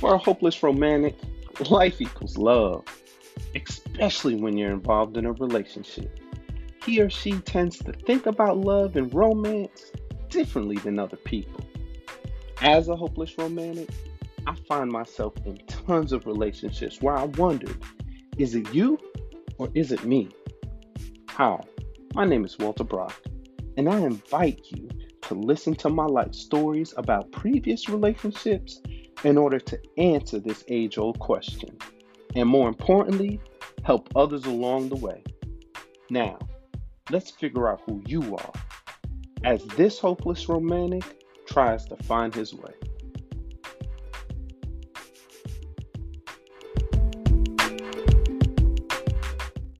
For a hopeless romantic, life equals love, especially when you're involved in a relationship. He or she tends to think about love and romance differently than other people. As a hopeless romantic, I find myself in tons of relationships where I wondered is it you or is it me? How? My name is Walter Brock, and I invite you to listen to my life stories about previous relationships in order to answer this age old question. And more importantly, help others along the way. Now, let's figure out who you are as this hopeless romantic tries to find his way.